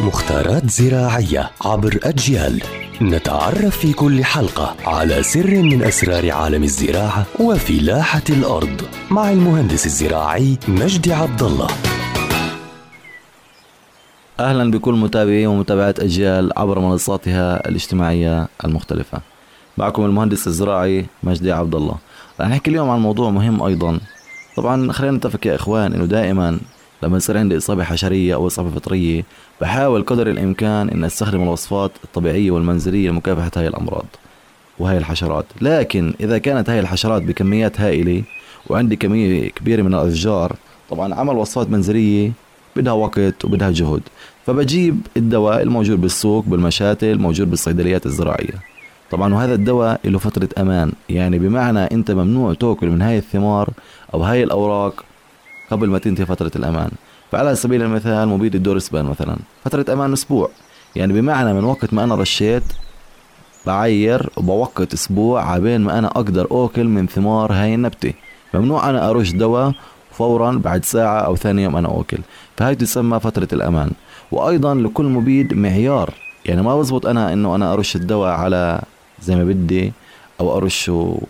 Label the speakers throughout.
Speaker 1: مختارات زراعية عبر أجيال نتعرف في كل حلقة على سر من أسرار عالم الزراعة وفلاحة الأرض مع المهندس الزراعي مجدي عبد الله
Speaker 2: أهلا بكل متابعي ومتابعات أجيال عبر منصاتها الاجتماعية المختلفة. معكم المهندس الزراعي مجدي عبد الله. رح نحكي اليوم عن موضوع مهم أيضا. طبعا خلينا نتفق يا إخوان إنه دائما لما يصير عندي إصابة حشرية أو إصابة فطرية بحاول قدر الإمكان ان أستخدم الوصفات الطبيعية والمنزلية لمكافحة هاي الأمراض وهي الحشرات، لكن إذا كانت هاي الحشرات بكميات هائلة وعندي كمية كبيرة من الأشجار طبعا عمل وصفات منزلية بدها وقت وبدها جهد. فبجيب الدواء الموجود بالسوق بالمشاتل موجود بالصيدليات الزراعية. طبعا وهذا الدواء له فترة أمان. يعني بمعنى أنت ممنوع تأكل من هاي الثمار أو هاي الأوراق قبل ما تنتهي فترة الأمان. فعلى سبيل المثال مبيد الدورسبان مثلا. فترة أمان أسبوع. يعني بمعنى من وقت ما أنا رشيت بعير وبوقت أسبوع عبين ما أنا أقدر أكل من ثمار هاي النبتة. ممنوع أنا أرش دواء فورا بعد ساعة أو ثاني يوم أنا أكل فهي تسمى فترة الأمان. وأيضا لكل مبيد معيار. يعني ما بزبط أنا إنه أنا أرش الدواء على زي ما بدي أو أرشه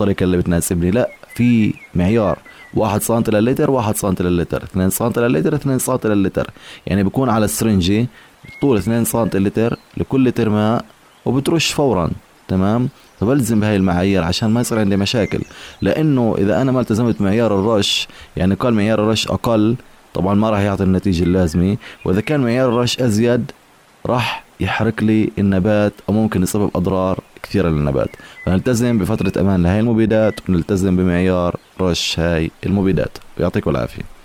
Speaker 2: بالطريقة اللي بتناسبني. لا في معيار. واحد سنتي للتر واحد سنتي للتر اثنين سنتي للتر اثنين سنتي للتر يعني بيكون على السرنجة طول اثنين سنتي لتر لكل لتر ماء وبترش فورا. تمام؟ فبلزم بهاي المعايير عشان ما يصير عندي مشاكل. لأنه إذا أنا ما التزمت بمعيار الرش يعني قال معيار الرش أقل طبعا ما راح يعطي النتيجة اللازمة. وإذا كان معيار الرش أزيد راح يحرق لي النبات أو ممكن يسبب أضرار كثيرة للنبات. فنلتزم بفترة أمان لهي المبيدات ونلتزم بمعيار رش هاي المبيدات. يعطيكم العافية.